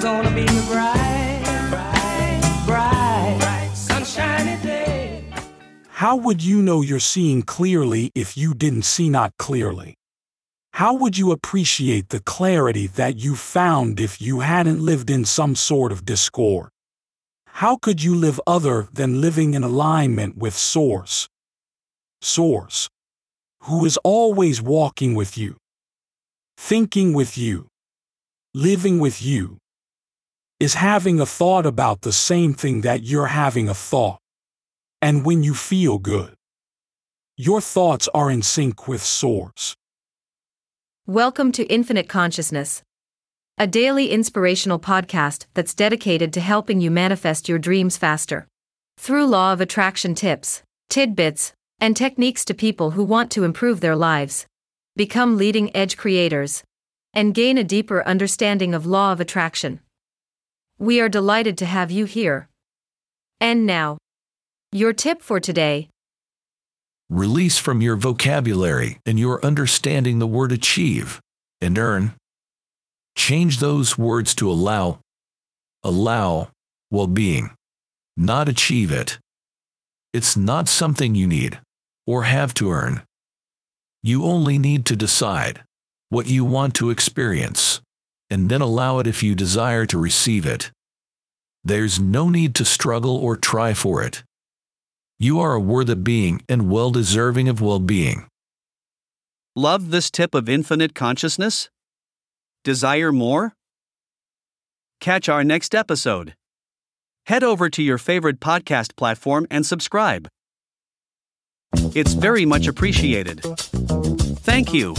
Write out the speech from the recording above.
gonna be bright, bright, bright, sunshiny day. How would you know you're seeing clearly if you didn't see not clearly? How would you appreciate the clarity that you found if you hadn't lived in some sort of discord? How could you live other than living in alignment with Source? Source, who is always walking with you, thinking with you, living with you, is having a thought about the same thing that you're having a thought. And when you feel good, your thoughts are in sync with Source. Welcome to Infinite Consciousness, a daily inspirational podcast that's dedicated to helping you manifest your dreams faster. Through law of attraction tips, tidbits, and techniques to people who want to improve their lives, become leading edge creators, and gain a deeper understanding of law of attraction. We are delighted to have you here. And now, your tip for today Release from your vocabulary and your understanding the word achieve and earn. Change those words to allow. Allow well being, not achieve it. It's not something you need or have to earn. You only need to decide what you want to experience and then allow it if you desire to receive it. There's no need to struggle or try for it. You are a worthy being and well deserving of well being. Love this tip of infinite consciousness? Desire more? Catch our next episode. Head over to your favorite podcast platform and subscribe. It's very much appreciated. Thank you.